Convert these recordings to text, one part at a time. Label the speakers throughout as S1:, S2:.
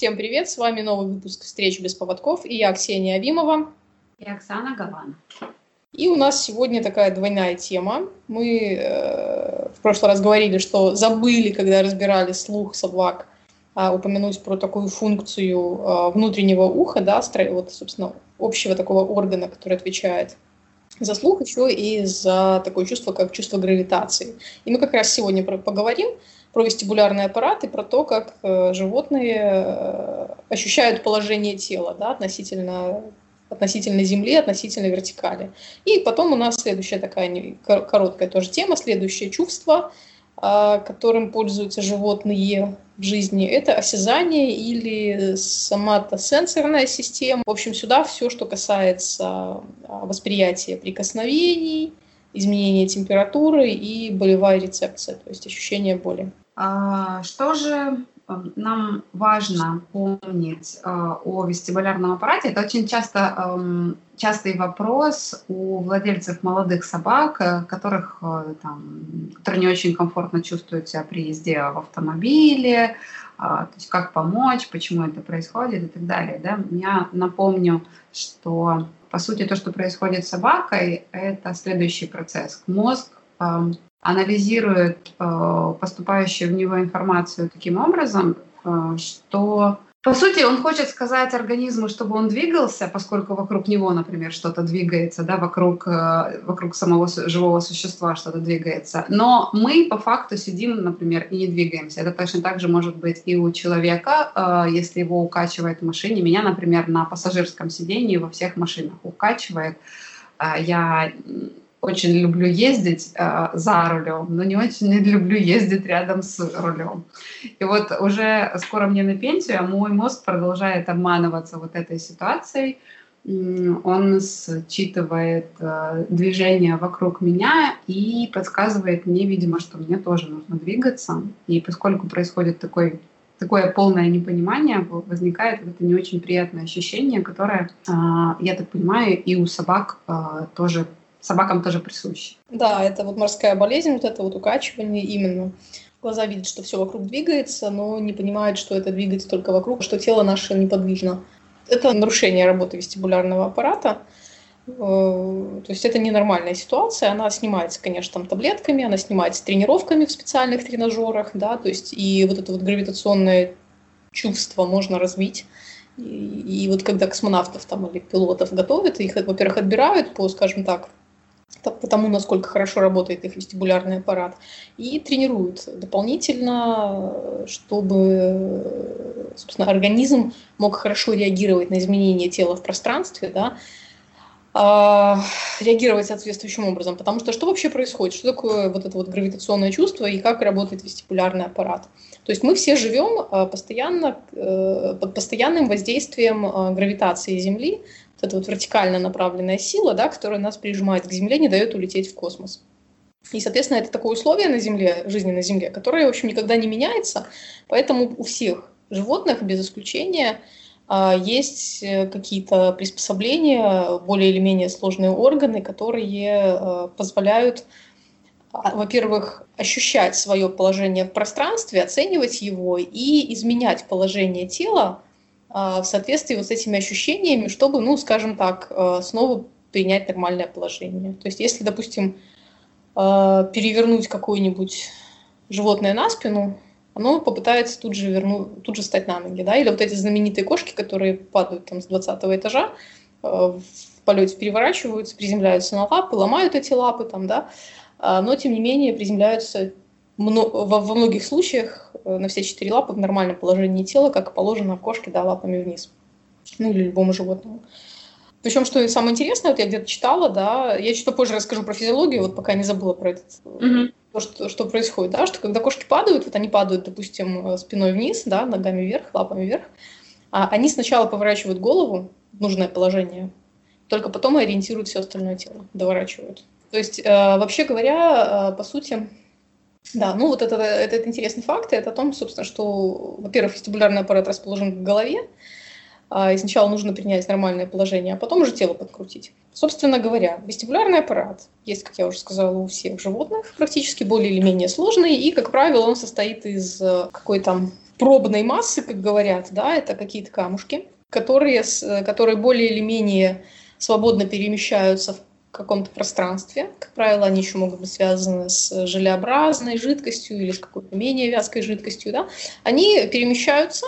S1: Всем привет, с вами новый выпуск «Встреч без поводков» и я, Ксения Авимова.
S2: И Оксана Гавана.
S1: И у нас сегодня такая двойная тема. Мы э, в прошлый раз говорили, что забыли, когда разбирали слух собак, э, упомянуть про такую функцию э, внутреннего уха, да, вот, собственно, общего такого органа, который отвечает за слух, еще и за такое чувство, как чувство гравитации. И мы как раз сегодня поговорим про вестибулярный аппарат и про то, как э, животные э, ощущают положение тела да, относительно, относительно земли, относительно вертикали. И потом у нас следующая такая короткая тоже тема, следующее чувство, э, которым пользуются животные в жизни, это осязание или соматосенсорная система. В общем, сюда все, что касается восприятия прикосновений, изменения температуры и болевая рецепция, то есть ощущение боли.
S2: А, что же эм, нам важно помнить э, о вестибулярном аппарате? Это очень часто эм, частый вопрос у владельцев молодых собак, э, которых э, там, которые не очень комфортно чувствуют себя при езде в автомобиле, а, то есть как помочь, почему это происходит и так далее. Да? Я напомню, что по сути то, что происходит с собакой, это следующий процесс. Мозг эм, анализирует э, поступающую в него информацию таким образом, э, что по сути, он хочет сказать организму, чтобы он двигался, поскольку вокруг него, например, что-то двигается, да, вокруг, э, вокруг самого живого существа что-то двигается. Но мы по факту сидим, например, и не двигаемся. Это точно так же может быть и у человека, э, если его укачивает в машине. Меня, например, на пассажирском сидении во всех машинах укачивает. Э, я очень люблю ездить э, за рулем, но не очень люблю ездить рядом с рулем. И вот уже скоро мне на пенсию, а мой мозг продолжает обманываться вот этой ситуацией. Он считывает э, движение вокруг меня и подсказывает мне, видимо, что мне тоже нужно двигаться. И поскольку происходит такой такое полное непонимание, возникает вот это не очень приятное ощущение, которое, э, я так понимаю, и у собак тоже собакам тоже присущи.
S1: Да, это вот морская болезнь, вот это вот укачивание именно. Глаза видят, что все вокруг двигается, но не понимают, что это двигается только вокруг, что тело наше неподвижно. Это нарушение работы вестибулярного аппарата. Э, то есть это ненормальная ситуация, она снимается, конечно, там таблетками, она снимается тренировками в специальных тренажерах, да, то есть и вот это вот гравитационное чувство можно развить. И, и вот когда космонавтов там или пилотов готовят, их, во-первых, отбирают по, скажем так, по тому, насколько хорошо работает их вестибулярный аппарат, и тренируют дополнительно, чтобы собственно, организм мог хорошо реагировать на изменения тела в пространстве, да, а, реагировать соответствующим образом. Потому что что вообще происходит? Что такое вот это вот гравитационное чувство и как работает вестибулярный аппарат? То есть мы все живем а, постоянно, э, под постоянным воздействием а, гравитации Земли, вот эта вот вертикально направленная сила, да, которая нас прижимает к Земле, не дает улететь в космос. И, соответственно, это такое условие на Земле, жизни на Земле, которое, в общем, никогда не меняется. Поэтому у всех животных, без исключения, а, есть э, какие-то приспособления, более или менее сложные органы, которые э, позволяют, а, во-первых, ощущать свое положение в пространстве, оценивать его и изменять положение тела в соответствии вот с этими ощущениями, чтобы, ну, скажем так, а, снова принять нормальное положение. То есть если, допустим, а, перевернуть какое-нибудь животное на спину, оно попытается тут же вернуть, тут же встать на ноги, да, или вот эти знаменитые кошки, которые падают там с 20 этажа, в полете переворачиваются, приземляются на лапы, ломают эти лапы там, да, но тем не менее приземляются во многих случаях э, на все четыре лапы в нормальном положении тела, как положено кошке, да, лапами вниз. Ну или любому животному. Причем, что самое интересное, вот я где-то читала, да, я чуть попозже расскажу про физиологию, вот пока не забыла про это, mm-hmm. то, что, что происходит, да, что когда кошки падают, вот они падают, допустим, э, спиной вниз, да, ногами вверх, лапами вверх, а они сначала поворачивают голову в нужное положение, только потом ориентируют все остальное тело, доворачивают. То есть, э, вообще говоря, э, по сути, да, ну вот это, этот интересный факт, это о том, собственно, что, во-первых, вестибулярный аппарат расположен в голове, а, и сначала нужно принять нормальное положение, а потом уже тело подкрутить. Собственно говоря, вестибулярный аппарат есть, как я уже сказала, у всех животных, практически более или менее сложный, и, как правило, он состоит из э, какой-то пробной массы, как говорят, да, это какие-то камушки, которые, которые более или менее свободно перемещаются в каком-то пространстве. Как правило, они еще могут быть связаны с желеобразной жидкостью или с какой-то менее вязкой жидкостью. Да? Они перемещаются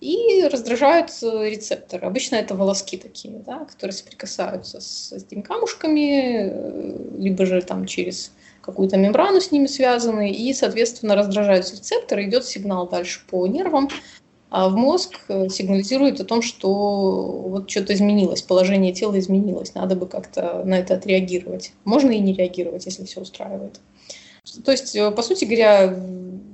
S1: и раздражают рецепторы. Обычно это волоски такие, да, которые соприкасаются с этими камушками, э, либо же там через какую-то мембрану с ними связаны, и, соответственно, раздражаются рецепторы, идет сигнал дальше по нервам, а в мозг э, сигнализирует о том, что вот что-то изменилось, положение тела изменилось, надо бы как-то на это отреагировать. Можно и не реагировать, если все устраивает. То есть, э, по сути говоря,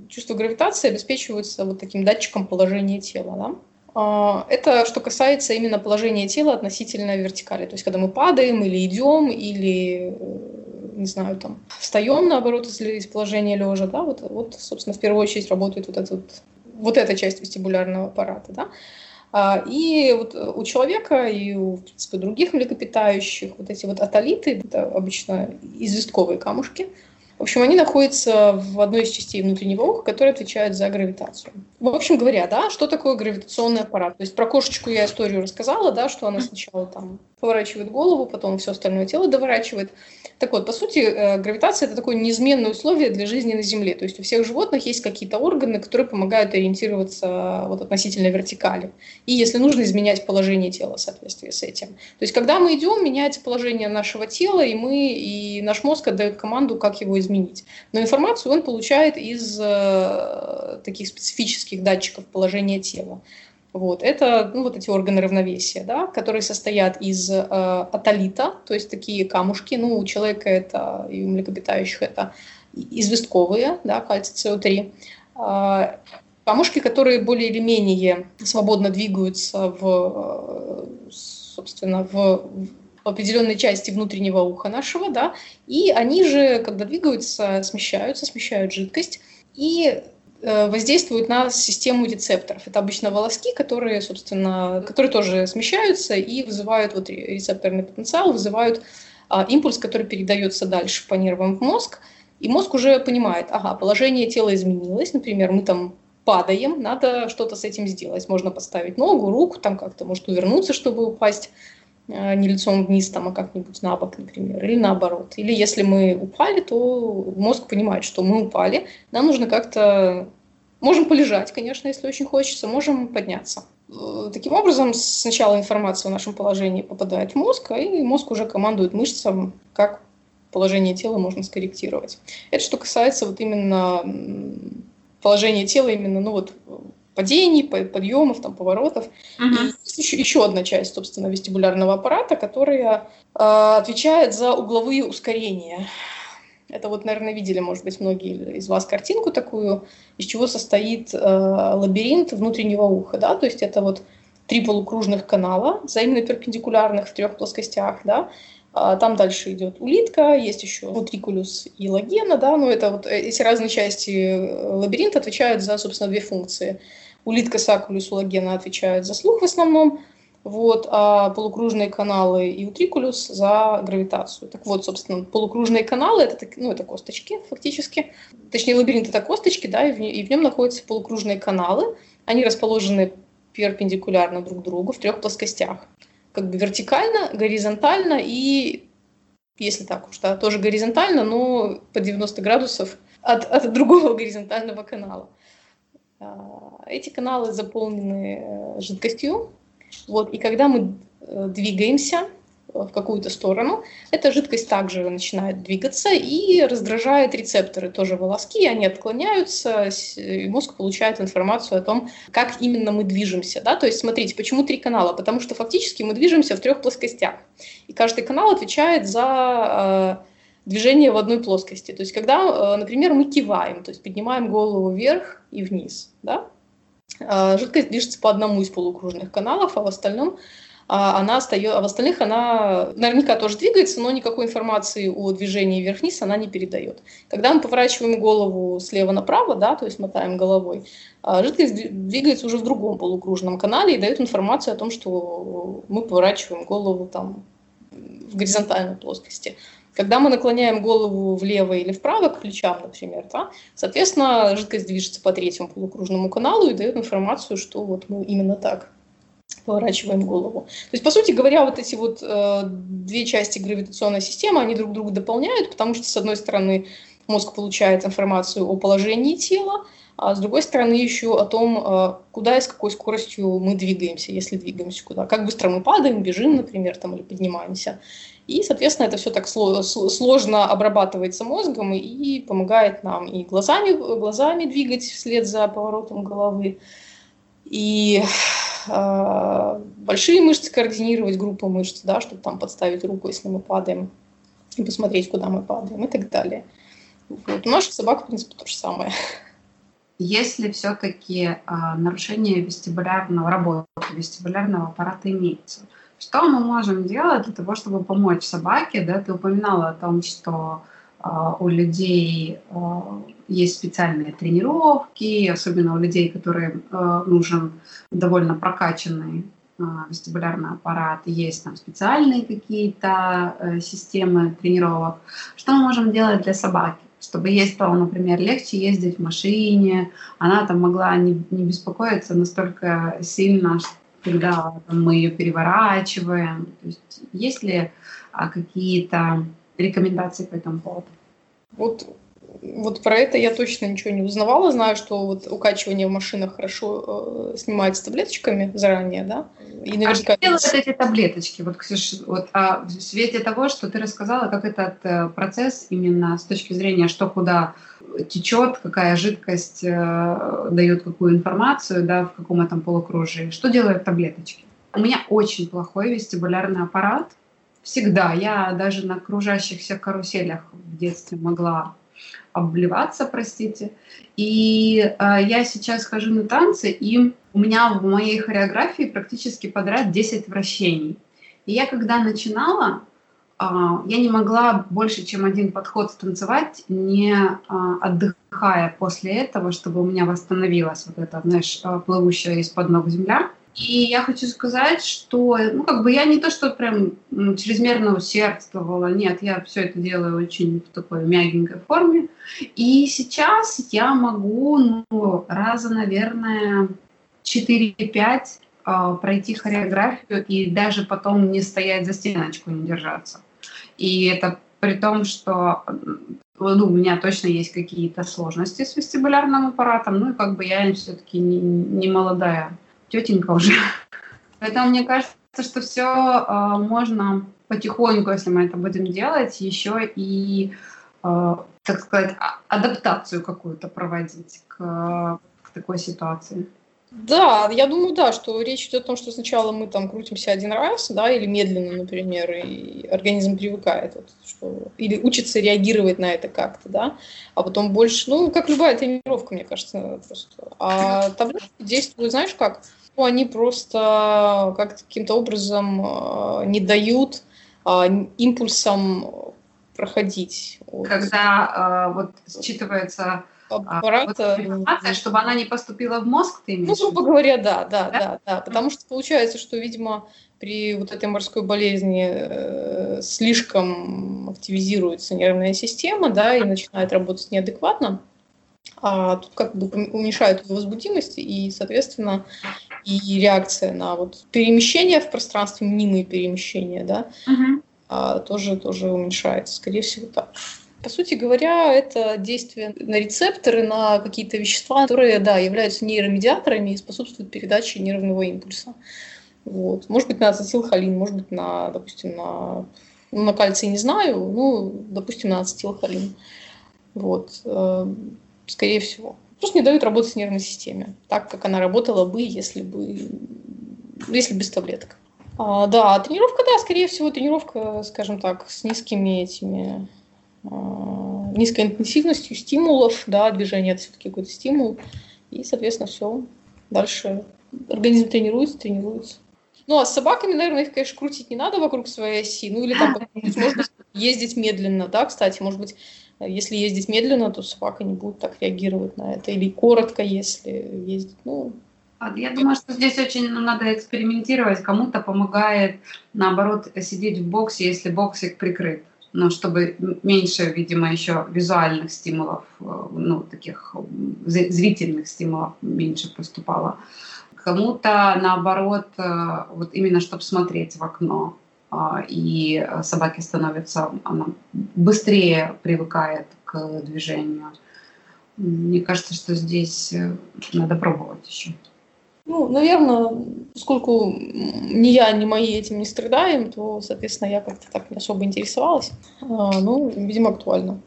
S1: чувство гравитации обеспечивается вот таким датчиком положения тела. Да? А, это что касается именно положения тела относительно вертикали. То есть, когда мы падаем или идем, или, э, не знаю, там, встаем, наоборот, из положения лежа, да, вот, вот, собственно, в первую очередь работает вот этот вот эта часть вестибулярного аппарата, да. А, и вот у человека и у, в принципе, других млекопитающих вот эти вот атолиты, это обычно известковые камушки, в общем, они находятся в одной из частей внутреннего уха, которая отвечает за гравитацию. В общем говоря, да, что такое гравитационный аппарат? То есть про кошечку я историю рассказала, да, что она сначала там поворачивает голову, потом все остальное тело доворачивает. Так вот, по сути, э, гравитация – это такое неизменное условие для жизни на Земле. То есть у всех животных есть какие-то органы, которые помогают ориентироваться вот относительно вертикали. И если нужно, изменять положение тела в соответствии с этим. То есть когда мы идем, меняется положение нашего тела, и мы, и наш мозг отдает команду, как его изменить. Но информацию он получает из э, таких специфических датчиков положения тела. Вот. Это ну, вот эти органы равновесия, да, которые состоят из э, атолита, то есть такие камушки. Ну, у человека это, и у млекопитающих это известковые, да, кальций СО3. Э, камушки, которые более или менее свободно двигаются в, э, собственно, в, в определенной части внутреннего уха нашего, да, и они же, когда двигаются, смещаются, смещают жидкость, и воздействуют на систему рецепторов. Это обычно волоски, которые, собственно, которые тоже смещаются и вызывают вот рецепторный потенциал, вызывают а, импульс, который передается дальше по нервам в мозг. И мозг уже понимает, ага, положение тела изменилось, например, мы там падаем, надо что-то с этим сделать. Можно поставить ногу, руку, там как-то может увернуться, чтобы упасть э, не лицом вниз, там, а как-нибудь на бок, например, или наоборот. Или если мы упали, то мозг понимает, что мы упали, нам нужно как-то Можем полежать, конечно, если очень хочется, можем подняться. Э, таким образом, сначала информация о нашем положении попадает в мозг, а и мозг уже командует мышцам, как положение тела можно скорректировать. Это что касается вот именно положения тела, именно, ну вот, падений, подъемов, там, поворотов. Uh-huh. И еще, еще одна часть, собственно, вестибулярного аппарата, которая э, отвечает за угловые ускорения. Это вот, наверное, видели, может быть, многие из вас картинку такую, из чего состоит э, лабиринт внутреннего уха, да, то есть это вот три полукружных канала, взаимно перпендикулярных в трех плоскостях, да, а там дальше идет улитка, есть еще утрикулюс и лагена, да, но это вот эти разные части э, лабиринта отвечают за, собственно, две функции. Улитка, сакулюс, лагена отвечают за слух в основном, вот, а полукружные каналы и утрикулюс за гравитацию. Так вот, собственно, полукружные каналы это, ну, это косточки фактически. Точнее, лабиринт это косточки, да, и в, и в нем находятся полукружные каналы. Они расположены перпендикулярно друг другу в трех плоскостях. Как бы вертикально, горизонтально и, если так уж, да, тоже горизонтально, но по 90 градусов от, от другого горизонтального канала. А, эти каналы заполнены э, жидкостью, вот, и когда мы э, двигаемся э, в какую-то сторону, эта жидкость также начинает двигаться и раздражает рецепторы, тоже волоски, они отклоняются, и мозг получает информацию о том, как именно мы движемся. Да? То есть, смотрите, почему три канала? Потому что фактически мы движемся в трех плоскостях, и каждый канал отвечает за движение в одной плоскости. То есть, когда, например, мы киваем, то есть поднимаем голову вверх и вниз, да? А, жидкость движется по одному из полукружных каналов, а в остальном а, она остается, а в остальных она наверняка тоже двигается, но никакой информации о движении вверх-вниз она не передает. Когда мы поворачиваем голову слева направо, да, то есть мотаем головой, а, жидкость двигается уже в другом полукружном канале и дает информацию о том, что мы поворачиваем голову там в горизонтальной плоскости. Когда мы наклоняем голову влево или вправо к плечам, например, да, соответственно, жидкость движется по третьему полукружному каналу и дает информацию, что вот мы именно так поворачиваем голову. То есть, по сути говоря, вот эти вот э, две части гравитационной системы, они друг друга дополняют, потому что, с одной стороны, мозг получает информацию о положении тела, а с другой стороны еще о том, э, куда и с какой скоростью мы двигаемся, если двигаемся куда, как быстро мы падаем, бежим, например, там, или поднимаемся. И, соответственно, это все так сложно обрабатывается мозгом и помогает нам и глазами, глазами двигать вслед за поворотом головы, и э, большие мышцы координировать, группу мышц, да, чтобы там подставить руку, если мы падаем, и посмотреть, куда мы падаем и так далее. Вот. У наших собак, в принципе, то же самое.
S2: Если все-таки а, нарушение вестибулярного работы, вестибулярного аппарата имеется, что мы можем делать для того, чтобы помочь собаке? Да? Ты упоминала о том, что а, у людей а, есть специальные тренировки, особенно у людей, которым а, нужен довольно прокачанный вестибулярный аппарат, есть там специальные какие-то э, системы тренировок. Что мы можем делать для собаки? Чтобы ей стало, например, легче ездить в машине, она там могла не, не беспокоиться настолько сильно, когда там, мы ее переворачиваем. То есть, есть ли а, какие-то рекомендации по этому поводу?
S1: Вот вот про это я точно ничего не узнавала. Знаю, что вот укачивание в машинах хорошо э, снимается таблеточками заранее, да?
S2: И а наверняка... А что делают эти таблеточки? Вот, Ксюш, вот а в свете того, что ты рассказала, как этот э, процесс именно с точки зрения, что куда течет, какая жидкость э, дает какую информацию, да, в каком этом полукружии. Что делают таблеточки? У меня очень плохой вестибулярный аппарат. Всегда. Я даже на кружащихся каруселях в детстве могла обливаться, простите. И э, я сейчас хожу на танцы, и у меня в моей хореографии практически подряд 10 вращений. И я когда начинала, э, я не могла больше, чем один подход станцевать, не э, отдыхая после этого, чтобы у меня восстановилась вот эта, знаешь, плывущая из-под ног земля. И я хочу сказать, что, ну, как бы я не то, что прям чрезмерно усердствовала, нет, я все это делаю очень в такой мягенькой форме. И сейчас я могу, ну, раза, наверное, 4-5 э, пройти хореографию и даже потом не стоять за стеночку, не держаться. И это при том, что ну, у меня точно есть какие-то сложности с вестибулярным аппаратом, ну и как бы я все-таки не, не молодая тетенька уже. Поэтому мне кажется, что все а, можно потихоньку, если мы это будем делать, еще и, э, так сказать, а, адаптацию какую-то проводить к, к такой ситуации.
S1: Да, я думаю, да, что речь идет о том, что сначала мы там крутимся один раз, да, или медленно, например, и организм привыкает, вот, что, или учится реагировать на это как-то, да, а потом больше, ну, как любая тренировка, мне кажется, просто. А таблетки действуют, знаешь как? Ну, они просто как каким-то образом э, не дают э, импульсам проходить.
S2: Когда э, вот считывается аппарата. Вот информация, чтобы она не поступила в мозг,
S1: ты имеешь? Ну, грубо говоря, да, да, да, да, да. Потому что получается, что, видимо, при вот этой морской болезни э, слишком активизируется нервная система, да, и начинает работать неадекватно. А тут как бы уменьшают возбудимость и, соответственно, и реакция на вот перемещение в пространстве, мнимые перемещения, да, uh-huh. а, тоже, тоже уменьшается. Скорее всего, так. По сути говоря, это действие на рецепторы, на какие-то вещества, которые, да, являются нейромедиаторами и способствуют передаче нервного импульса. Вот. Может быть, на ацетилхолин, может быть, на, допустим, на, ну, на кальций не знаю, ну, допустим, на ацетилхолин. Вот. Э, скорее всего. Просто не дают работать нервной системе, так как она работала бы, если бы, если без таблеток. А, да, тренировка, да, скорее всего, тренировка, скажем так, с низкими этими а, низкой интенсивностью стимулов, да, движение это все-таки какой-то стимул, и, соответственно, все. Дальше организм тренируется, тренируется. Ну, а с собаками, наверное, их, конечно, крутить не надо вокруг своей оси, ну, или там, может быть, ездить медленно, да, кстати, может быть, если ездить медленно, то собака не будет так реагировать на это, или коротко, если ездить, ну,
S2: я думаю, что здесь очень ну, надо экспериментировать. Кому-то помогает, наоборот, сидеть в боксе, если боксик прикрыт. Но чтобы меньше, видимо, еще визуальных стимулов, э, ну, таких зрительных стимулов меньше поступало. Кому-то, наоборот, э, вот именно чтобы смотреть в окно, а, и собаке становится, она быстрее привыкает к движению. Мне кажется, что здесь э, надо пробовать еще.
S1: Ну, наверное, поскольку ни я, ни мои этим не страдаем, то, соответственно, я как-то так не особо интересовалась. А, ну, видимо, актуально.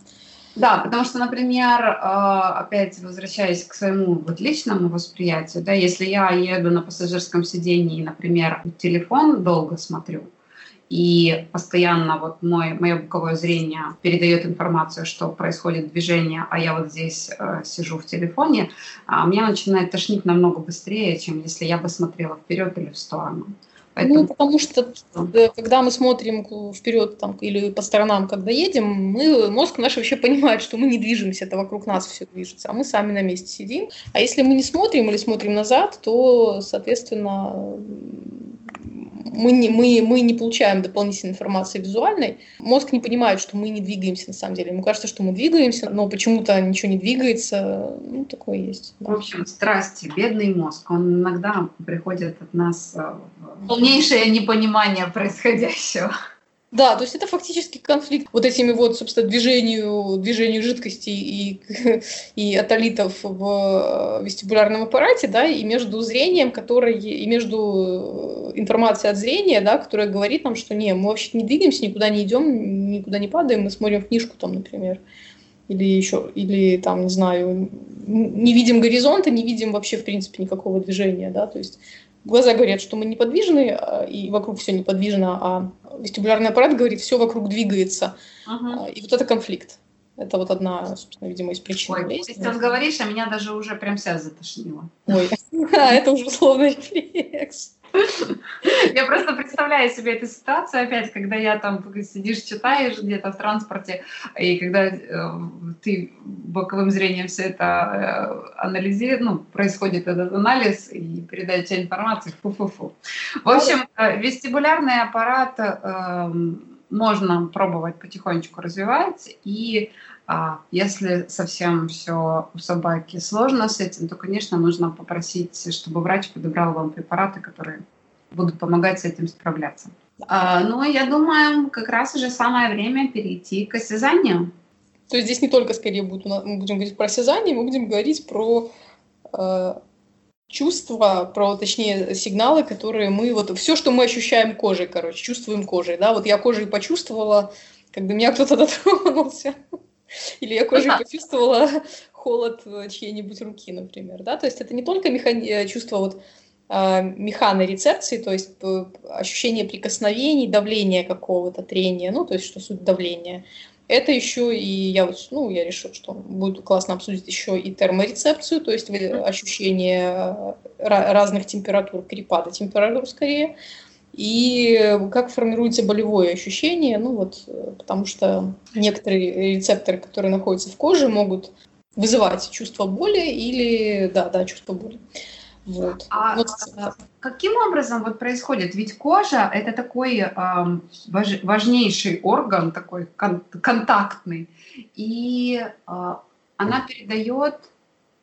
S2: Да, потому что, например, а, опять возвращаясь к своему вот личному восприятию, да, если я еду на пассажирском сидении, например, телефон долго смотрю, и постоянно вот мой, мое боковое зрение передает информацию, что происходит движение, а я вот здесь э, сижу в телефоне, а меня начинает тошнить намного быстрее, чем если я бы смотрела вперед или в сторону.
S1: Поэтому... Ну, потому что когда мы смотрим вперед там, или по сторонам, когда едем, мы, мозг наш вообще понимает, что мы не движемся, это вокруг нас все движется, а мы сами на месте сидим. А если мы не смотрим или смотрим назад, то, соответственно, мы не, мы, мы не получаем дополнительной информации визуальной. Мозг не понимает, что мы не двигаемся на самом деле. Ему кажется, что мы двигаемся, но почему-то ничего не двигается. Ну, такое есть.
S2: Да. В общем, страсти, бедный мозг, он иногда приходит от нас э, в полнейшее непонимание происходящего.
S1: Да, то есть это фактически конфликт вот этими вот, собственно, движению, движению жидкости и, и атолитов в вестибулярном аппарате, да, и между зрением, которое, и между информацией от зрения, да, которая говорит нам, что не, мы вообще не двигаемся, никуда не идем, никуда не падаем, мы смотрим книжку там, например, или еще, или там, не знаю, не видим горизонта, не видим вообще, в принципе, никакого движения, да, то есть глаза говорят, что мы неподвижны, а, и вокруг все неподвижно, а вестибулярный аппарат говорит, все вокруг двигается. Ага. И вот это конфликт. Это вот одна, собственно, видимо, из причин.
S2: Ой, ты сейчас говоришь, а меня даже уже прям себя затошнило.
S1: Ой, это уже условный рефлекс.
S2: Я просто представляю себе эту ситуацию опять, когда я там сидишь, читаешь где-то в транспорте, и когда э, ты боковым зрением все это э, анализируешь, ну, происходит этот анализ и передача информации, фу-фу-фу. В общем, э, вестибулярный аппарат э, можно пробовать потихонечку развивать, и а если совсем все у собаки сложно с этим, то, конечно, нужно попросить, чтобы врач подобрал вам препараты, которые будут помогать с этим справляться. А, ну, я думаю, как раз уже самое время перейти к осязанию.
S1: То есть здесь не только скорее будет, мы будем говорить про осязание, мы будем говорить про э, чувства, про, точнее, сигналы, которые мы, вот все, что мы ощущаем кожей, короче, чувствуем кожей, да, вот я кожей почувствовала, когда меня кто-то дотронулся. Или я кожей почувствовала холод э, чьей-нибудь руки, например, да, то есть это не только механи... Э, чувство вот э, механорецепции, то есть ощущение прикосновений, давления какого-то, трения, ну, то есть что суть давления. Это еще и я вот, ну, я решила, что будет классно обсудить еще и терморецепцию, то есть ощущение разных температур, перепада температур скорее, и как формируется болевое ощущение, ну вот, потому что некоторые рецепторы, которые находятся в коже, могут вызывать чувство боли или, да, да, чувство боли.
S2: Вот. А вот. каким образом вот происходит? Ведь кожа это такой э, важ, важнейший орган, такой кон, контактный, и э, она передает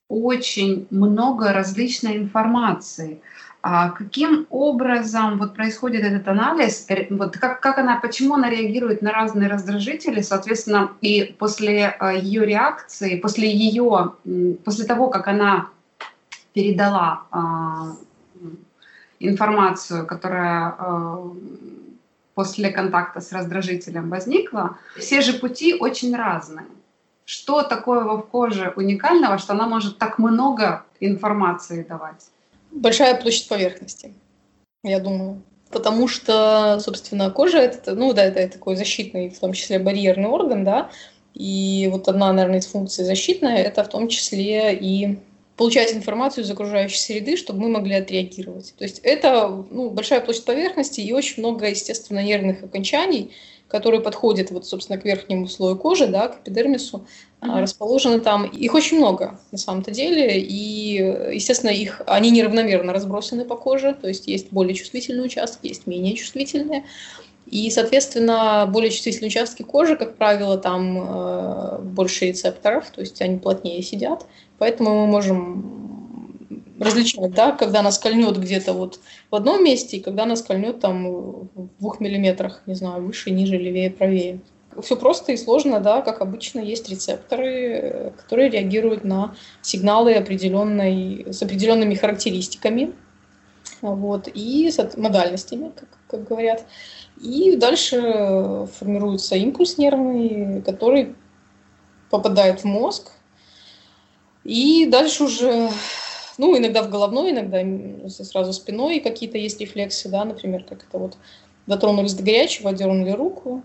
S2: очень много различной информации. А каким образом вот происходит этот анализ? Вот как, как она, почему она реагирует на разные раздражители, соответственно, и после э, ее реакции, после ее, после того, как она передала э, информацию, которая после контакта с раздражителем возникла, все же пути очень разные. Что такое в коже уникального, что она может так много информации давать?
S1: Большая площадь поверхности, я думаю. Потому что, собственно, кожа это, ну да, это такой защитный, в том числе барьерный орган, да, и вот одна, наверное, из функций защитная, это в том числе и получать информацию из окружающей среды, чтобы мы могли отреагировать. То есть это ну, большая площадь поверхности и очень много, естественно, нервных окончаний, которые подходят, вот, собственно, к верхнему слою кожи, да, к эпидермису, mm-hmm. расположены там. Их очень много, на самом-то деле, и, естественно, их, они неравномерно разбросаны по коже, то есть есть более чувствительные участки, есть менее чувствительные. И, соответственно, более чувствительные участки кожи, как правило, там э, больше рецепторов, то есть они плотнее сидят. Поэтому мы можем различать, да, когда нас кольнет где-то вот в одном месте, и когда нас кольнет там в двух миллиметрах, не знаю, выше, ниже, левее, правее. Все просто и сложно, да, как обычно, есть рецепторы, которые реагируют на сигналы определенной, с определенными характеристиками вот, и с модальностями, как, как говорят. И дальше формируется импульс нервный, который попадает в мозг. И дальше уже, ну, иногда в головной, иногда сразу спиной какие-то есть рефлексы, да, например, как это вот дотронулись до горячего, дернули руку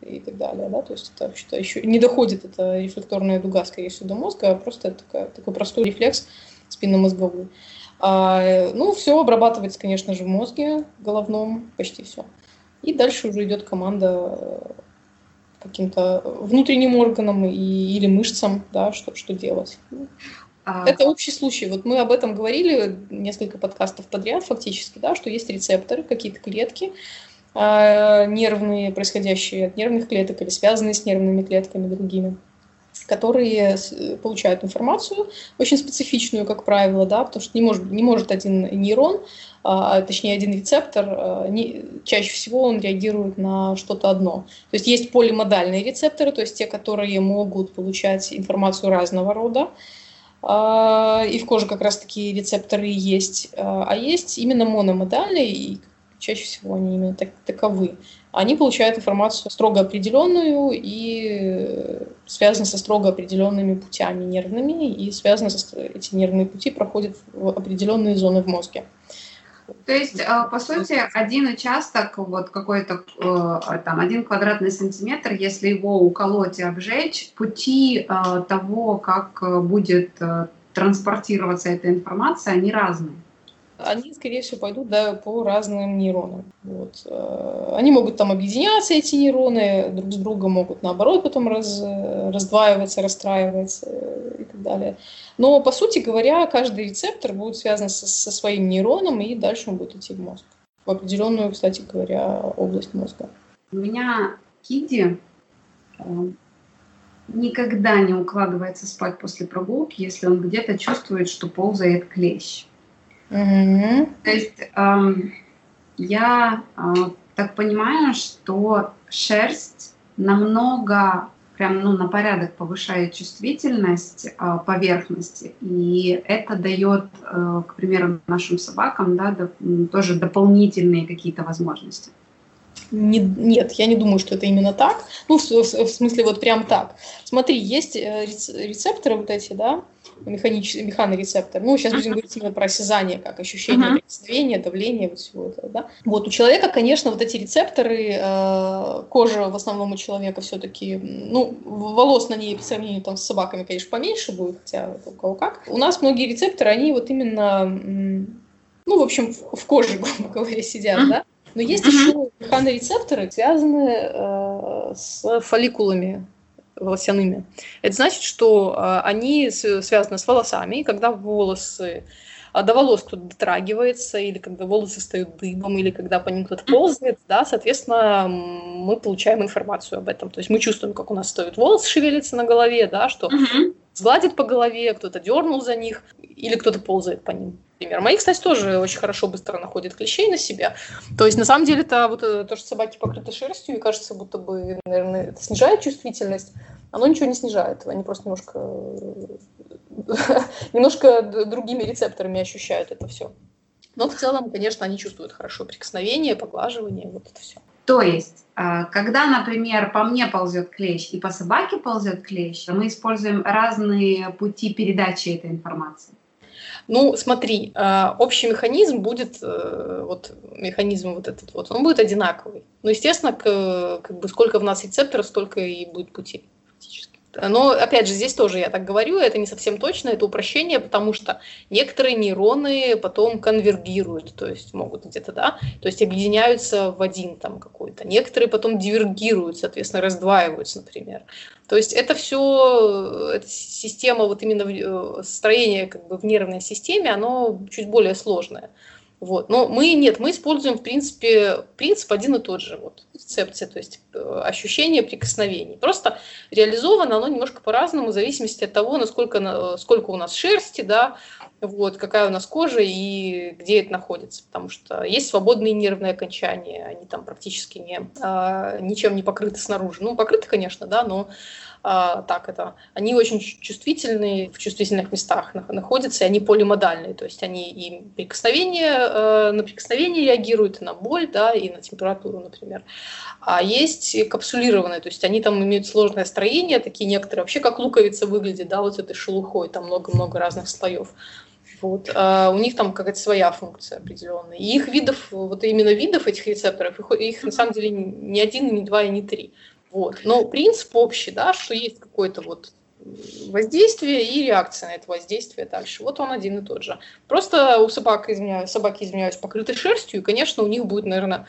S1: и так далее, да, то есть это вообще-то еще не доходит эта рефлекторная дуга, скорее всего, до мозга, а просто такая, такой простой рефлекс спинномозговой. А, ну, все обрабатывается, конечно же, в мозге головном, почти все. И дальше уже идет команда э, каким-то внутренним органам и, или мышцам, да, что, что делать. А... Это общий случай. Вот мы об этом говорили несколько подкастов подряд фактически, да, что есть рецепторы, какие-то клетки, э, нервные, происходящие от нервных клеток или связанные с нервными клетками другими которые получают информацию, очень специфичную, как правило, да, потому что не может, не может один нейрон, точнее один рецептор, а, не, чаще всего он реагирует на что-то одно. То есть есть полимодальные рецепторы, то есть те, которые могут получать информацию разного рода, а, и в коже как раз такие рецепторы есть, а есть именно мономодальные, и чаще всего они именно так, таковы они получают информацию строго определенную и связаны со строго определенными путями нервными, и связаны со, эти нервные пути проходят в определенные зоны в мозге.
S2: То есть, э, по сути, один участок, вот какой-то э, там один квадратный сантиметр, если его уколоть и обжечь, пути э, того, как будет транспортироваться эта информация, они разные
S1: они, скорее всего, пойдут да, по разным нейронам. Вот. Э, они могут там объединяться, эти нейроны, друг с другом могут, наоборот, потом раз, раздваиваться, расстраиваться э, и так далее. Но, по сути говоря, каждый рецептор будет связан со, со своим нейроном, и дальше он будет идти в мозг. В определенную, кстати говоря, область мозга.
S2: У меня Киди э, никогда не укладывается спать после прогулки, если он где-то чувствует, что ползает клещ. Угу. То есть эм, я э, так понимаю, что шерсть намного прям ну, на порядок повышает чувствительность э, поверхности, и это дает, э, к примеру, нашим собакам да, до, тоже дополнительные какие-то возможности.
S1: Не, нет, я не думаю, что это именно так. Ну, в, в, в смысле, вот прям так. Смотри, есть э, рецепторы вот эти, да, механический механорецептор. Ну, сейчас будем говорить именно про осязание, как ощущение uh-huh. прикосновения, давления, вот всего этого, да. Вот у человека, конечно, вот эти рецепторы, э, кожа в основном у человека все-таки, ну, волос на ней по сравнению там с собаками, конечно, поменьше будет, хотя у кого как. У нас многие рецепторы, они вот именно, ну, в общем, в, в коже, грубо говоря, сидят, uh-huh. да. Но есть uh-huh. еще механорецепторы, связанные э, с фолликулами волосяными. Это значит, что э, они связаны с волосами, и когда волосы а до волос кто-то дотрагивается, или когда волосы встают дыбом, или когда по ним кто-то ползает, да, соответственно, мы получаем информацию об этом. То есть мы чувствуем, как у нас стоит волосы шевелится на голове, да, что uh-huh. сгладит по голове, кто-то дернул за них, или кто-то ползает по ним. Например. Мои, кстати, тоже очень хорошо быстро находят клещей на себя. То есть, на самом деле, это вот э, то, что собаки покрыты шерстью, и кажется, будто бы, наверное, это снижает чувствительность. Оно ничего не снижает. Они просто немножко немножко другими рецепторами ощущают это все. Но в целом, конечно, они чувствуют хорошо прикосновение, поглаживание, вот это все.
S2: То есть, а, когда, например, по мне ползет клещ и по собаке ползет клещ, мы используем разные пути передачи этой информации.
S1: Ну, смотри, а, общий механизм будет, э, вот механизм вот этот вот, он будет одинаковый. Но, естественно, как бы сколько в нас рецепторов, столько и будет путей. Но, опять же, здесь тоже я так говорю, это не совсем точно, это упрощение, потому что некоторые нейроны потом конвергируют, то есть могут где-то, да, то есть объединяются в один там какой-то. Некоторые потом дивергируют, соответственно, раздваиваются, например. То есть это все, эта система, вот именно э, строение как бы в нервной системе, оно чуть более сложное. Вот. Но мы нет, мы используем, в принципе, принцип один и тот же. Вот, рецепция, то есть э, ощущение прикосновений. Просто реализовано оно немножко по-разному, в зависимости от того, насколько, сколько у нас шерсти, да, вот, какая у нас кожа и где это находится. Потому что есть свободные нервные окончания, они там практически не, а, ничем не покрыты снаружи. Ну, покрыты, конечно, да, но так это, они очень чувствительные, в чувствительных местах находятся, и они полимодальные, то есть они и прикосновение, э, на прикосновение реагируют, и на боль, да, и на температуру, например. А есть капсулированные, то есть они там имеют сложное строение, такие некоторые, вообще как луковица выглядит, да, вот этой шелухой, там много-много разных слоев. Вот. А у них там какая-то своя функция определенная. И их видов, вот именно видов этих рецепторов, их, их на самом деле не один, не два и не три. Вот. Но принцип общий, да, что есть какое-то вот воздействие и реакция на это воздействие дальше. Вот он один и тот же. Просто у собак, извиняюсь, собаки, извиняюсь, покрыты шерстью, и, конечно, у них будет, наверное,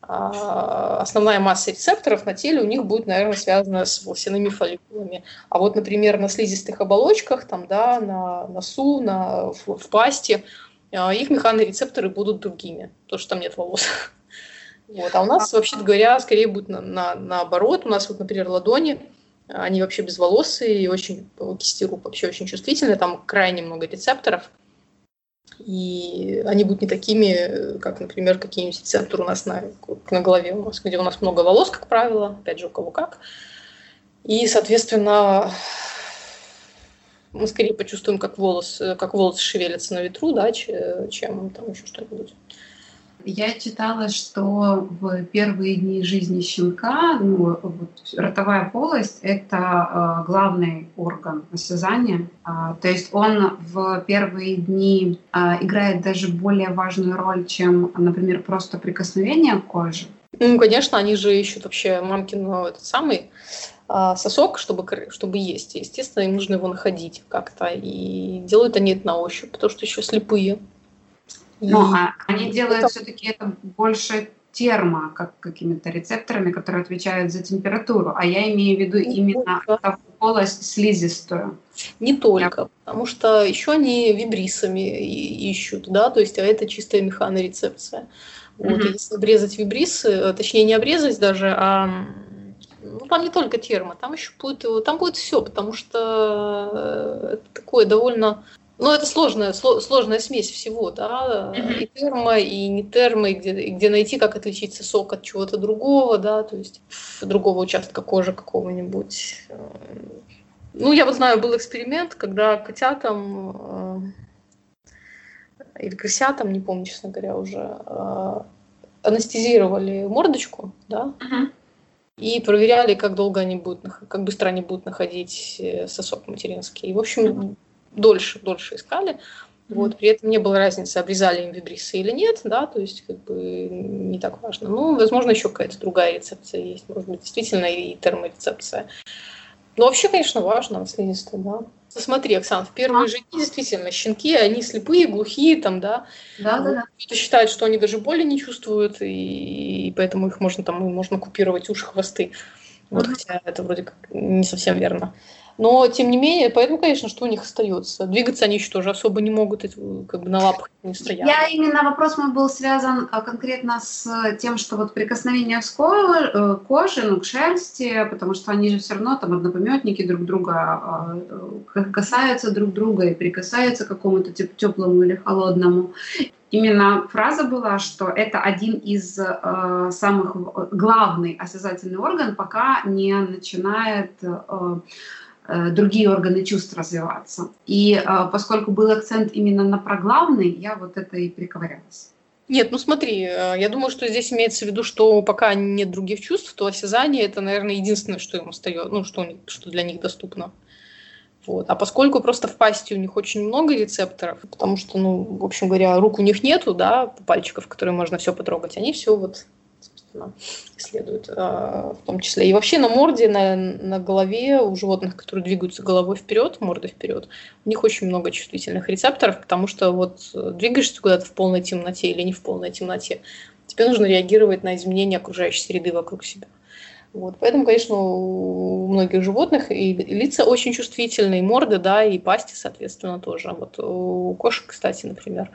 S1: а, основная масса рецепторов на теле у них будет, наверное, связана с волосяными фолликулами. А вот, например, на слизистых оболочках, там, да, на носу, на, в, в пасте, а, их механорецепторы будут другими, потому что там нет волос. Вот. А у нас, вообще говоря, скорее будет на, на, наоборот. У нас, вот, например, ладони, они вообще безволосые и очень, кисти рук вообще очень чувствительные, там крайне много рецепторов. И они будут не такими, как, например, какие-нибудь рецепторы у нас на, на голове, у нас, где у нас много волос, как правило, опять же, у кого как. И, соответственно, мы скорее почувствуем, как волос, как волосы шевелятся на ветру, да, чем там еще что-нибудь.
S2: Я читала, что в первые дни жизни щенка ну, вот, ротовая полость — это э, главный орган осязания. А, то есть он в первые дни э, играет даже более важную роль, чем, например, просто прикосновение к коже.
S1: Ну, конечно, они же ищут вообще мамкин ну, этот самый а, сосок, чтобы, чтобы есть. Естественно, им нужно его находить как-то. И делают они это на ощупь, потому что еще слепые.
S2: Ну, а они делают это... все-таки это больше термо, как какими-то рецепторами, которые отвечают за температуру, а я имею в виду не именно полость слизистую.
S1: Не только, я... потому что еще они вибрисами ищут, да, то есть а это чистая механорецепция. Вот, mm-hmm. если обрезать вибрисы, э, точнее не обрезать даже, а ну, там не только термо, там еще будет, там будет все, потому что э, это такое довольно ну, это сложная, сложная смесь всего, да, mm-hmm. и термо, и не термо, и где, и где найти, как отличить сосок от чего-то другого, да, то есть другого участка кожи какого-нибудь. Ну, я вот знаю, был эксперимент, когда котятам э, или крысятам, не помню, честно говоря, уже э, анестезировали мордочку, да, uh-huh. и проверяли, как долго они будут, как быстро они будут находить э, сосок материнский. И, в общем, дольше, дольше искали. Вот, при этом не было разницы, обрезали им вибрисы или нет, да, то есть как бы не так важно. Ну, возможно, еще какая-то другая рецепция есть, может быть, действительно и терморецепция. Но вообще, конечно, важно наследство, да. Смотри, Оксана, в первые же дни действительно щенки, они слепые, глухие, там, да. Да, да, да. Кто-то считает, что они даже боли не чувствуют, и, и поэтому их можно там можно купировать уши, хвосты. Вот, угу. хотя это вроде как не совсем верно. Но, тем не менее, поэтому, конечно, что у них остается? Двигаться они еще тоже особо не могут, как бы на лапах не стоят.
S2: Я именно вопрос мой был связан а, конкретно с тем, что вот прикосновение к э, коже, ну, к шерсти, потому что они же все равно там однопометники друг друга а, э, касаются друг друга и прикасаются к какому-то теплому или холодному. Именно фраза была, что это один из э, самых главный осязательный орган, пока не начинает э, Э, другие органы чувств развиваться. И э, поскольку был акцент именно на проглавный, я вот это и приковырялась.
S1: Нет, ну смотри, э, я думаю, что здесь имеется в виду, что пока нет других чувств, то осязание это, наверное, единственное, что им остается, ну, что, что для них доступно. Вот. А поскольку просто в пасти у них очень много рецепторов, потому что, ну, в общем говоря, рук у них нету, да, пальчиков, которые можно все потрогать, они все вот собственно, исследуют а, в том числе. И вообще на морде, на, на голове у животных, которые двигаются головой вперед, мордой вперед, у них очень много чувствительных рецепторов, потому что вот двигаешься куда-то в полной темноте или не в полной темноте, тебе нужно реагировать на изменения окружающей среды вокруг себя. Вот, поэтому, конечно, у многих животных и лица очень чувствительные, и морды, да, и пасти, соответственно, тоже. Вот у кошек, кстати, например,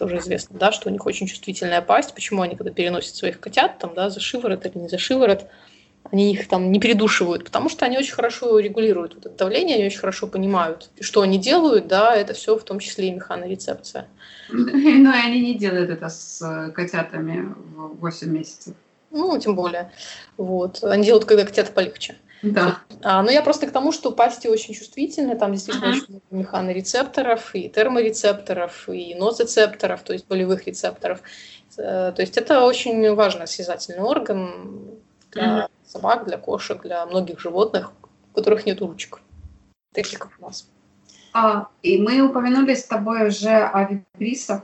S1: тоже известно, да, что у них очень чувствительная пасть, почему они, когда переносят своих котят, там, да, за шиворот или не за шиворот, они их там не передушивают, потому что они очень хорошо регулируют вот это давление, они очень хорошо понимают, что они делают, да, это все в том числе и механорецепция.
S2: Ну, и они не делают это с э, котятами в 8 месяцев.
S1: Ну, тем более. Вот. Они делают, когда котята полегче.
S2: Да.
S1: А, но я просто к тому, что пасти очень чувствительны, там действительно uh-huh. очень много механорецепторов, и терморецепторов, и нозрецепторов, то есть болевых рецепторов. Э, то есть это очень важный осязательный орган для uh-huh. собак, для кошек, для многих животных, у которых нет ручек, таких как у нас.
S2: А, и мы упомянули с тобой уже о вибрисах.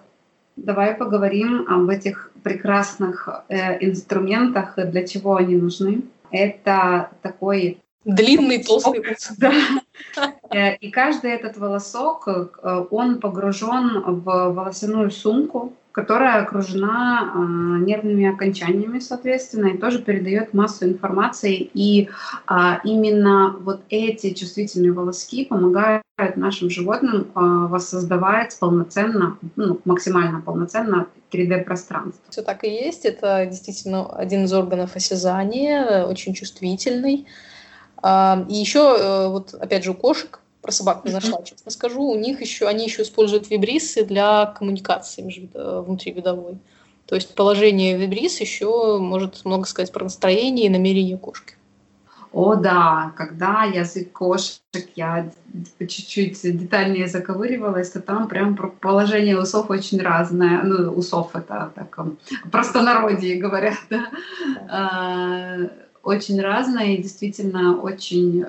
S2: Давай поговорим об этих прекрасных э, инструментах, для чего они нужны. Это такой
S1: длинный толстый волос.
S2: Да. Э, и каждый этот волосок, э, он погружен в волосяную сумку, которая окружена э, нервными окончаниями, соответственно, и тоже передает массу информации. И а, именно вот эти чувствительные волоски помогают нашим животным а, воссоздавать полноценно, ну, максимально полноценно 3D-пространство.
S1: Все так и есть. Это действительно один из органов осязания, очень чувствительный. И еще, э, вот опять же, у кошек про собак не нашла, честно скажу. У них еще, они еще используют вибрисы для коммуникации э, внутривидовой. То есть положение вибрис еще может много сказать про настроение и намерение кошки.
S2: О да, когда язык кошек я чуть-чуть детальнее заковыривалась, то там прям положение усов очень разное. Ну, усов это так простонародье говорят, да. А, очень разное и действительно очень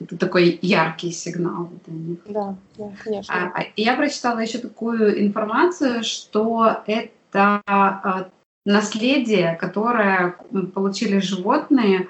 S2: это такой яркий сигнал
S1: для них. Да, да, конечно. А,
S2: а я прочитала еще такую информацию, что это а, наследие, которое получили животные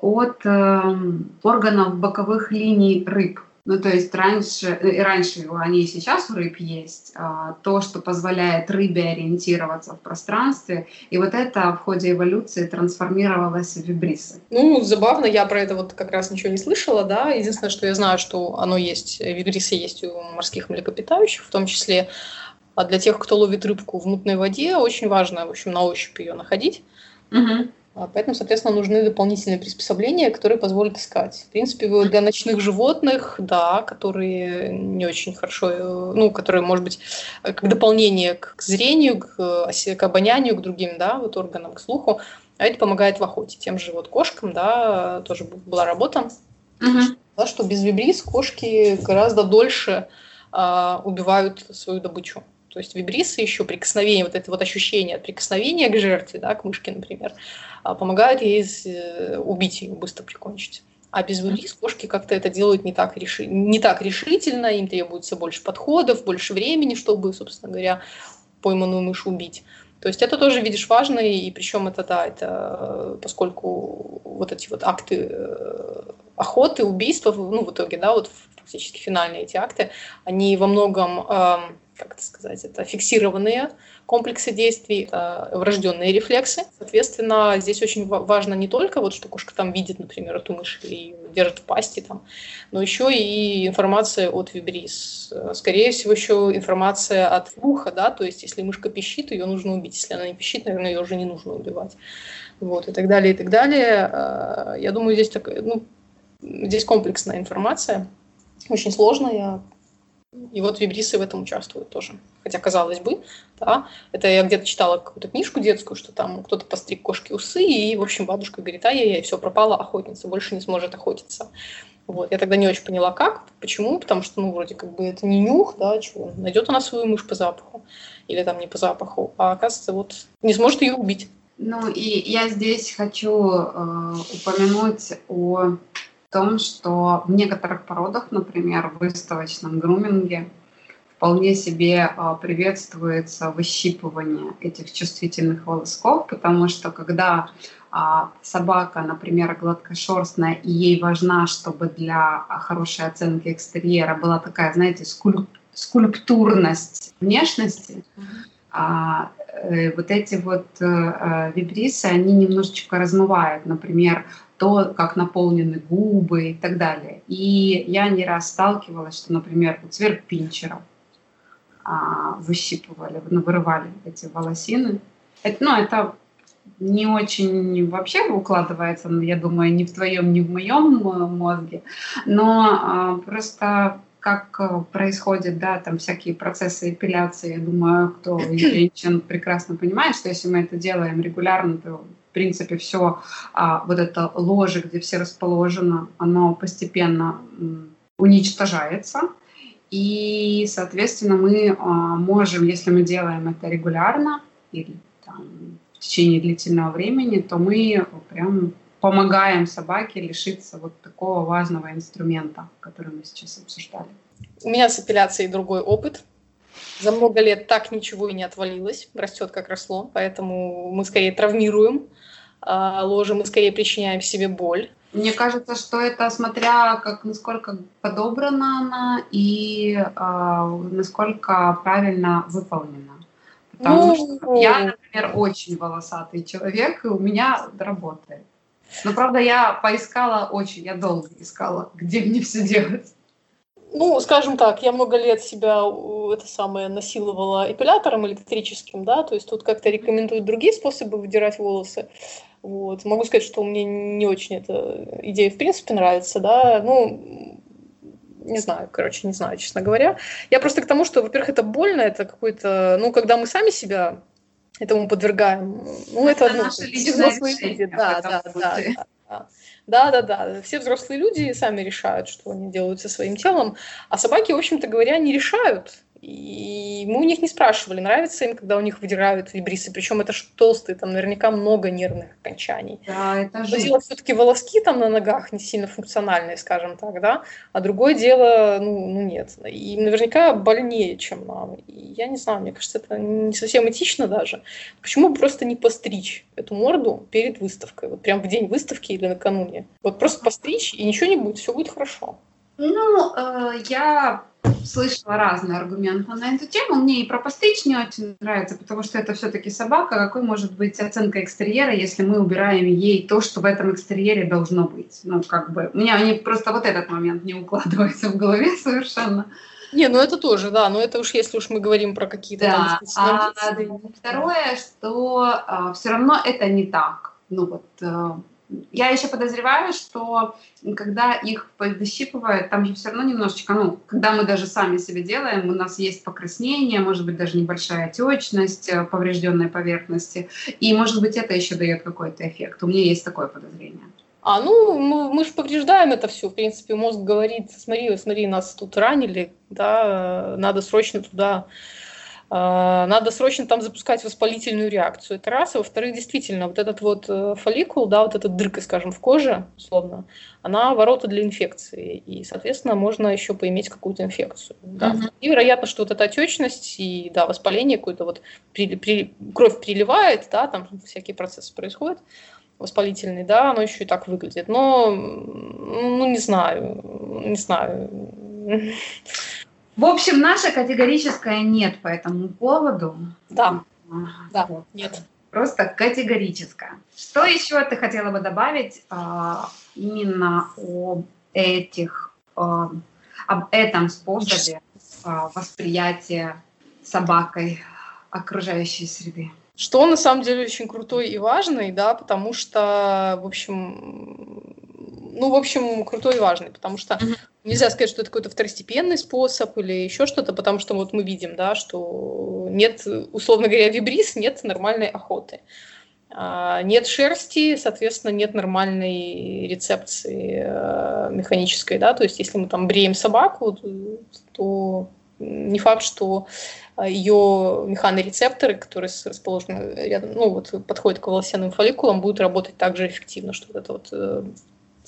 S2: от э, органов боковых линий рыб. Ну, то есть раньше, э, и раньше они и сейчас у рыб есть, а, то, что позволяет рыбе ориентироваться в пространстве, и вот это в ходе эволюции трансформировалось в вибрисы.
S1: Ну, забавно, я про это вот как раз ничего не слышала, да, единственное, что я знаю, что оно есть, вибрисы есть у морских млекопитающих, в том числе а для тех, кто ловит рыбку в мутной воде, очень важно, в общем, на ощупь ее находить.
S2: Угу.
S1: Поэтому, соответственно, нужны дополнительные приспособления, которые позволят искать. В принципе, для ночных животных, да, которые не очень хорошо, э, ну, которые, может быть, как дополнение к зрению, к, к обонянию, к другим, да, вот органам, к слуху, а это помогает в охоте. Тем же вот кошкам, да, тоже была работа,
S2: угу.
S1: да, что без вибрис кошки гораздо дольше а, убивают свою добычу. То есть вибрисы еще, прикосновение, вот это вот ощущение от прикосновения к жертве, да, к мышке, например, а, помогают ей э, убить ее, быстро прикончить. А без вибрис кошки как-то это делают не так, реши... не так решительно, им требуется больше подходов, больше времени, чтобы, собственно говоря, пойманную мышь убить. То есть это тоже, видишь, важно, и причем это, да, это поскольку вот эти вот акты э, охоты, убийства, ну, в итоге, да, вот фактически финальные эти акты, они во многом как это сказать, это фиксированные комплексы действий, это врожденные рефлексы. Соответственно, здесь очень важно не только вот, что кошка там видит, например, эту мышь и держит в пасти там, но еще и информация от вибрис. Скорее всего, еще информация от слуха, да, то есть если мышка пищит, ее нужно убить. Если она не пищит, наверное, ее уже не нужно убивать. Вот, и так далее, и так далее. А, я думаю, здесь, так, ну, здесь комплексная информация, очень сложная, и вот вибрисы в этом участвуют тоже. Хотя, казалось бы, да, это я где-то читала какую-то книжку детскую, что там кто-то постриг кошки усы, и, в общем, бабушка говорит, а я, все пропала охотница, больше не сможет охотиться. Вот. Я тогда не очень поняла, как, почему, потому что, ну, вроде как бы это не нюх, да, чего, найдет она свою мышь по запаху, или там не по запаху, а оказывается, вот не сможет ее убить.
S2: Ну, и я здесь хочу э, упомянуть о том, что в некоторых породах, например, в выставочном груминге, вполне себе а, приветствуется выщипывание этих чувствительных волосков, потому что когда а, собака, например, гладкошерстная, и ей важна, чтобы для хорошей оценки экстерьера была такая, знаете, скульптурность внешности, а, э, вот эти вот э, э, вибрисы, они немножечко размывают, например, то, как наполнены губы и так далее. И я не раз сталкивалась, что, например, у цверкпинчеров а, выщипывали, ну, вырывали эти волосины. Это, ну, это не очень вообще укладывается, я думаю, ни в твоем, ни в моем мозге, но а, просто как э, происходят, да, там всякие процессы эпиляции, я думаю, кто из женщин прекрасно понимает, что если мы это делаем регулярно, то принципе все а, вот это ложе, где все расположено, оно постепенно уничтожается, и, соответственно, мы а, можем, если мы делаем это регулярно или там, в течение длительного времени, то мы прям помогаем собаке лишиться вот такого важного инструмента, который мы сейчас обсуждали.
S1: У меня с эпиляцией другой опыт. За много лет так ничего и не отвалилось, растет как росло, поэтому мы скорее травмируем а, ложе, мы скорее причиняем себе боль.
S2: Мне кажется, что это смотря как насколько подобрана она и э, насколько правильно выполнена. Потому ну, что я, например, очень волосатый человек, и у меня работает. Но, правда, я поискала очень, я долго искала, где мне все делать.
S1: Ну, скажем так, я много лет себя это самое насиловала эпилятором электрическим, да, то есть тут как-то рекомендуют другие способы выдирать волосы. Вот. Могу сказать, что мне не очень эта идея в принципе нравится, да, ну, не знаю, короче, не знаю, честно говоря. Я просто к тому, что, во-первых, это больно, это какой-то, ну, когда мы сами себя этому подвергаем. Ну, это, это одно. Наши взрослые люди. Да, да, да, да, да, да, да. Все взрослые люди сами решают, что они делают со своим телом, а собаки, в общем-то говоря, не решают. И мы у них не спрашивали, нравится им, когда у них выдирают вибрисы. Причем это толстые, там наверняка много нервных окончаний.
S2: Да, это
S1: же. дело все-таки волоски там на ногах не сильно функциональные, скажем так, да. А другое дело, ну, ну нет. И наверняка больнее, чем нам. И я не знаю, мне кажется, это не совсем этично даже. Почему бы просто не постричь эту морду перед выставкой? Вот прям в день выставки или накануне. Вот просто постричь, и ничего не будет, все будет хорошо.
S2: Ну, э, я слышала разные аргументы на эту тему. Мне и про постричь не очень нравится, потому что это все-таки собака. Какой может быть оценка экстерьера, если мы убираем ей то, что в этом экстерьере должно быть? Ну, как бы, у меня не, просто вот этот момент не укладывается в голове совершенно.
S1: Не, ну это тоже, да, но это уж если уж мы говорим про какие-то
S2: да. там а, Второе, что а, все равно это не так. Ну вот а, я еще подозреваю, что когда их выщипывают, там же все равно немножечко, ну, когда мы даже сами себе делаем, у нас есть покраснение, может быть, даже небольшая отечность э, поврежденной поверхности, и, может быть, это еще дает какой-то эффект. У меня есть такое подозрение.
S1: А, ну, мы, мы же повреждаем это все. В принципе, мозг говорит, смотри, смотри, нас тут ранили, да, надо срочно туда надо срочно там запускать воспалительную реакцию. Это раз. А во-вторых, действительно, вот этот вот э, фолликул, да, вот эта дырка, скажем, в коже, условно, она ворота для инфекции. И, соответственно, можно еще поиметь какую-то инфекцию. Да. Uh-huh. И вероятно, что вот эта отечность и да, воспаление какое-то вот при, при, кровь приливает, да, там всякие процессы происходят воспалительный, да, оно еще и так выглядит. Но, ну, не знаю, не знаю.
S2: В общем, наше категорическое нет по этому поводу.
S1: Да, да, вот. нет.
S2: Просто категорическое. Что еще ты хотела бы добавить а, именно об этих, а, об этом способе а, восприятия собакой окружающей среды?
S1: Что на самом деле очень крутой и важный, да, потому что, в общем, ну, в общем, крутой и важный, потому что mm-hmm. нельзя сказать, что это какой-то второстепенный способ или еще что-то, потому что вот мы видим, да, что нет, условно говоря, вибрис, нет нормальной охоты. А, нет шерсти, соответственно, нет нормальной рецепции э, механической, да, то есть если мы там бреем собаку, то не факт, что ее механорецепторы, которые расположены рядом, ну вот подходят к волосяным фолликулам, будут работать так же эффективно, что вот это вот э,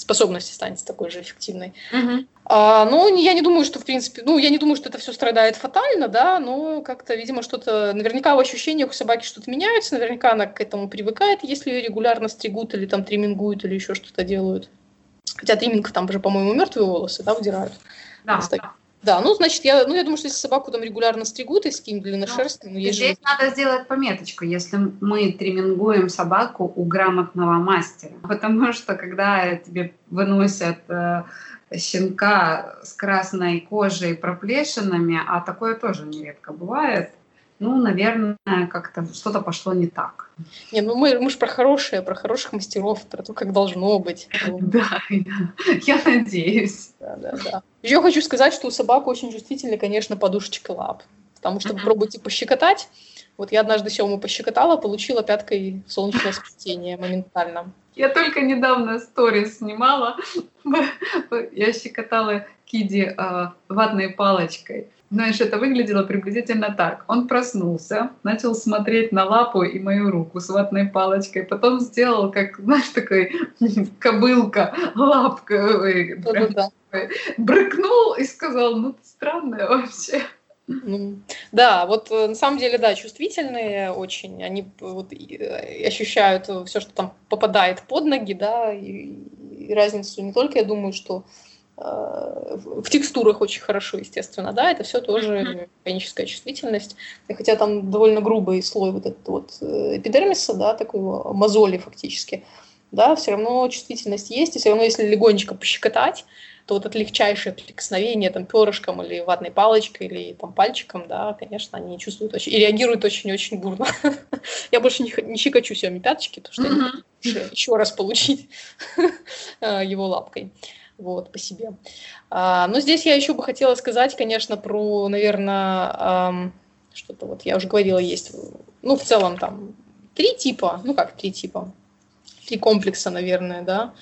S1: способности станет такой же эффективной. Uh-huh. А, но я не думаю, что, в принципе, ну, я не думаю, что это все страдает фатально, да, но как-то, видимо, что-то, наверняка в ощущениях у собаки что-то меняется, наверняка она к этому привыкает, если ее регулярно стригут или там тримингуют или еще что-то делают. Хотя триминг там же, по-моему, мертвые волосы, да, выдирают.
S2: Да, да.
S1: Да, ну, значит, я, ну, я думаю, что если собаку там регулярно стригут и с каким длинношерстным... Ну,
S2: здесь же... надо сделать пометочку, если мы тримингуем собаку у грамотного мастера. Потому что, когда тебе выносят э, щенка с красной кожей, проплешинами, а такое тоже нередко бывает, ну, наверное, как-то что-то пошло не так.
S1: Не, ну мы, мы же про хорошее, про хороших мастеров, про то, как должно быть.
S2: Да, я надеюсь.
S1: Да, да, да. Еще хочу сказать, что у собак очень чувствительны, конечно, подушечки лап. Потому что попробуйте пощекотать. Вот я однажды Сему пощекотала, получила пяткой солнечное сплетение моментально.
S2: Я только недавно сторис снимала. Я щекотала Киди э, ватной палочкой. Знаешь, это выглядело приблизительно так. Он проснулся, начал смотреть на лапу и мою руку с ватной палочкой, потом сделал, как, знаешь, такой кобылка, лапка, брыкнул и сказал, ну ты странная вообще.
S1: Ну, да, вот э, на самом деле, да, чувствительные очень, они вот э, ощущают все, что там попадает под ноги, да, и, и разницу не только, я думаю, что в текстурах очень хорошо, естественно, да, это все тоже механическая чувствительность. И хотя там довольно грубый слой вот этот вот э, эпидермиса, да, такой мозоли фактически, да, все равно чувствительность есть, и все равно если легонечко пощекотать, то вот это легчайшее прикосновение там перышком или ватной палочкой или там пальчиком, да, конечно, они чувствуют очень, и реагируют очень-очень бурно. Я больше не, не щекочу себе пяточки, потому что еще раз получить э, его лапкой вот, по себе. А, но здесь я еще бы хотела сказать, конечно, про, наверное, что-то вот я уже говорила, есть, ну, в целом там три типа, ну как три типа, три комплекса, наверное, да,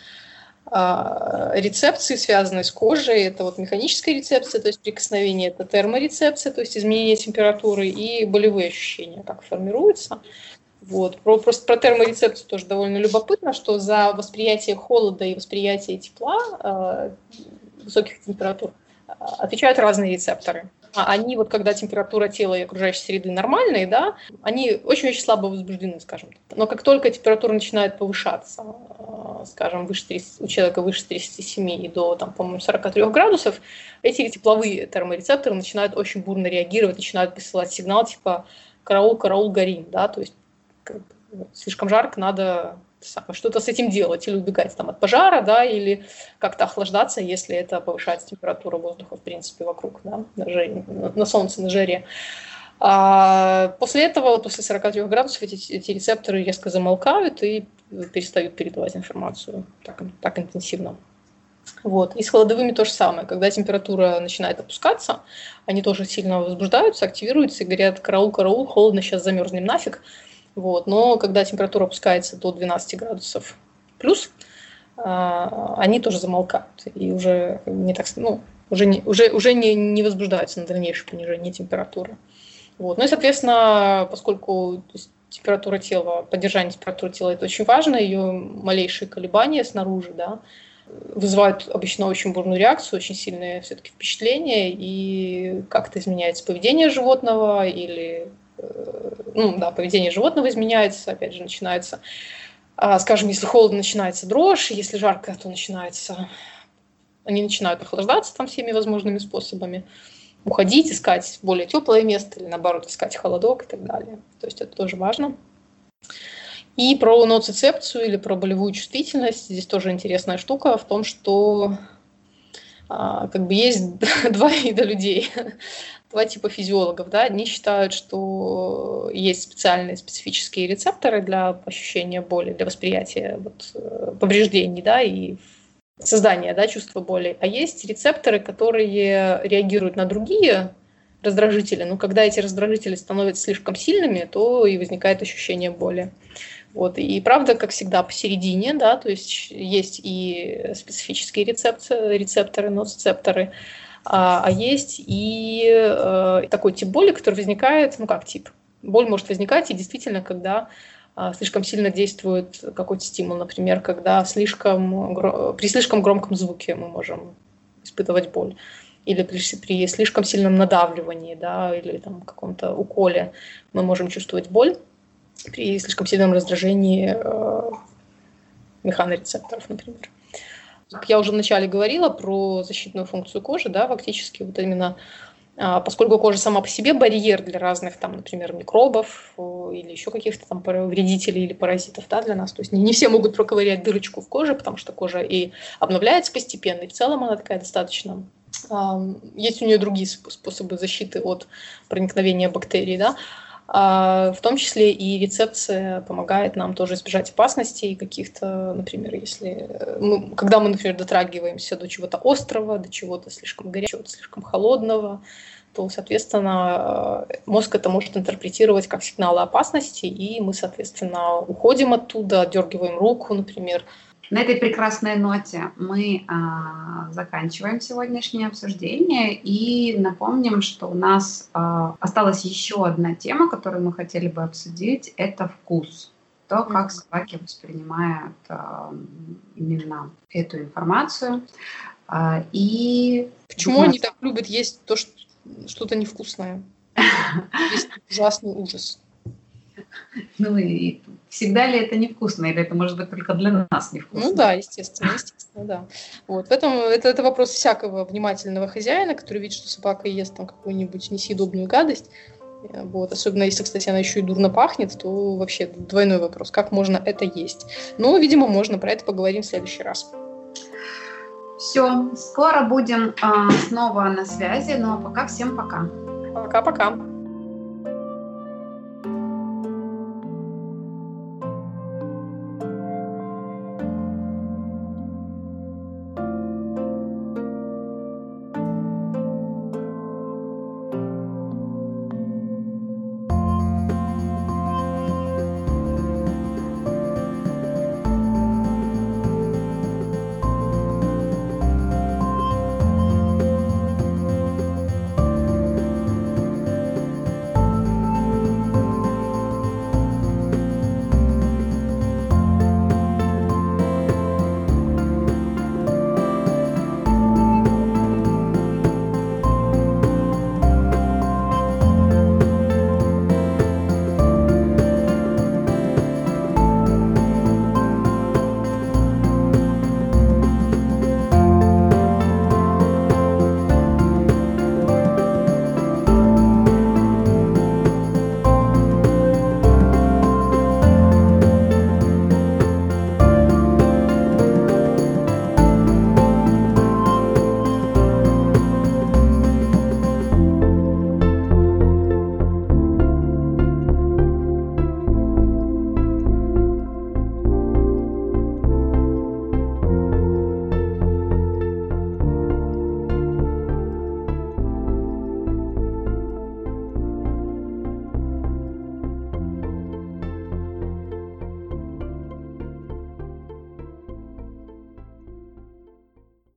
S1: а, рецепции, связанные с кожей, это вот механическая рецепция, то есть прикосновение, это терморецепция, то есть изменение температуры и болевые ощущения, как формируются. Вот. Про, просто про терморецепцию тоже довольно любопытно, что за восприятие холода и восприятие тепла э, высоких температур э, отвечают разные рецепторы. А они вот, когда температура тела и окружающей среды нормальные, да, они очень-очень слабо возбуждены, скажем так. Но как только температура начинает повышаться, э, скажем, выше 30, у человека выше 37 и до, там, по-моему, 43 градусов, эти тепловые терморецепторы начинают очень бурно реагировать, начинают посылать сигнал типа «караул, караул, горим», да, то есть слишком жарко, надо что-то с этим делать, или убегать там от пожара, да, или как-то охлаждаться, если это повышается температура воздуха, в принципе, вокруг, да, на, жаре, на солнце, на жаре. А после этого, после 43 градусов, эти, эти рецепторы резко замолкают и перестают передавать информацию так, так интенсивно. Вот. И с холодовыми то же самое. Когда температура начинает опускаться, они тоже сильно возбуждаются, активируются и говорят, караул, караул, холодно, сейчас замерзнем нафиг. Вот. Но когда температура опускается до 12 градусов плюс, а, они тоже замолкают и уже не так, ну, уже не, уже, уже не, не возбуждаются на дальнейшее понижение температуры. Вот. Ну и, соответственно, поскольку температура тела, поддержание температуры тела это очень важно, ее малейшие колебания снаружи, да, вызывают обычно очень бурную реакцию, очень сильные все-таки впечатления, и как-то изменяется поведение животного или ну, да, поведение животного изменяется, опять же, начинается, а, скажем, если холодно, начинается дрожь, если жарко, то начинается, они начинают охлаждаться там всеми возможными способами, уходить, искать более теплое место или, наоборот, искать холодок и так далее. То есть это тоже важно. И про ноцицепцию или про болевую чувствительность, здесь тоже интересная штука в том, что как бы есть два вида людей два типа физиологов. Да? Одни считают, что есть специальные специфические рецепторы для ощущения боли, для восприятия вот, э, повреждений да, и создания да, чувства боли. А есть рецепторы, которые реагируют на другие раздражители. Но когда эти раздражители становятся слишком сильными, то и возникает ощущение боли. Вот. И правда, как всегда, посередине, да, то есть есть и специфические рецепторы, рецепторы, ноцепторы, а, а есть и э, такой тип боли, который возникает, ну как тип, боль может возникать и действительно, когда э, слишком сильно действует какой-то стимул, например, когда слишком, при слишком громком звуке мы можем испытывать боль или при, при слишком сильном надавливании, да, или там каком-то уколе мы можем чувствовать боль при слишком сильном раздражении э, механорецепторов, например. я уже вначале говорила про защитную функцию кожи, да, фактически вот именно а, поскольку кожа сама по себе барьер для разных, там, например, микробов или еще каких-то там вредителей или паразитов да, для нас. То есть не, не все могут проковырять дырочку в коже, потому что кожа и обновляется постепенно, и в целом она такая достаточно... Есть у нее другие способы защиты от проникновения бактерий, да, в том числе и рецепция помогает нам тоже избежать опасностей каких-то, например, если мы, когда мы, например, дотрагиваемся до чего-то острого, до чего-то слишком горячего, слишком холодного, то, соответственно, мозг это может интерпретировать как сигналы опасности, и мы, соответственно, уходим оттуда, отдергиваем руку, например,
S2: на этой прекрасной ноте мы а, заканчиваем сегодняшнее обсуждение и напомним, что у нас а, осталась еще одна тема, которую мы хотели бы обсудить, это вкус. То, как собаки воспринимают а, именно эту информацию. А, и
S1: почему они так любят есть то, что что-то невкусное? Есть ужасный ужас.
S2: Ну и всегда ли это невкусно, или это может быть только для нас невкусно?
S1: Ну да, естественно, естественно, да. Вот. В этом, это, это вопрос всякого внимательного хозяина, который видит, что собака ест там какую-нибудь несъедобную гадость. Э, вот. Особенно если, кстати, она еще и дурно пахнет, то вообще двойной вопрос, как можно это есть. Но, видимо, можно, про это поговорим в следующий раз.
S2: Все, скоро будем э, снова на связи, но пока всем пока.
S1: Пока-пока.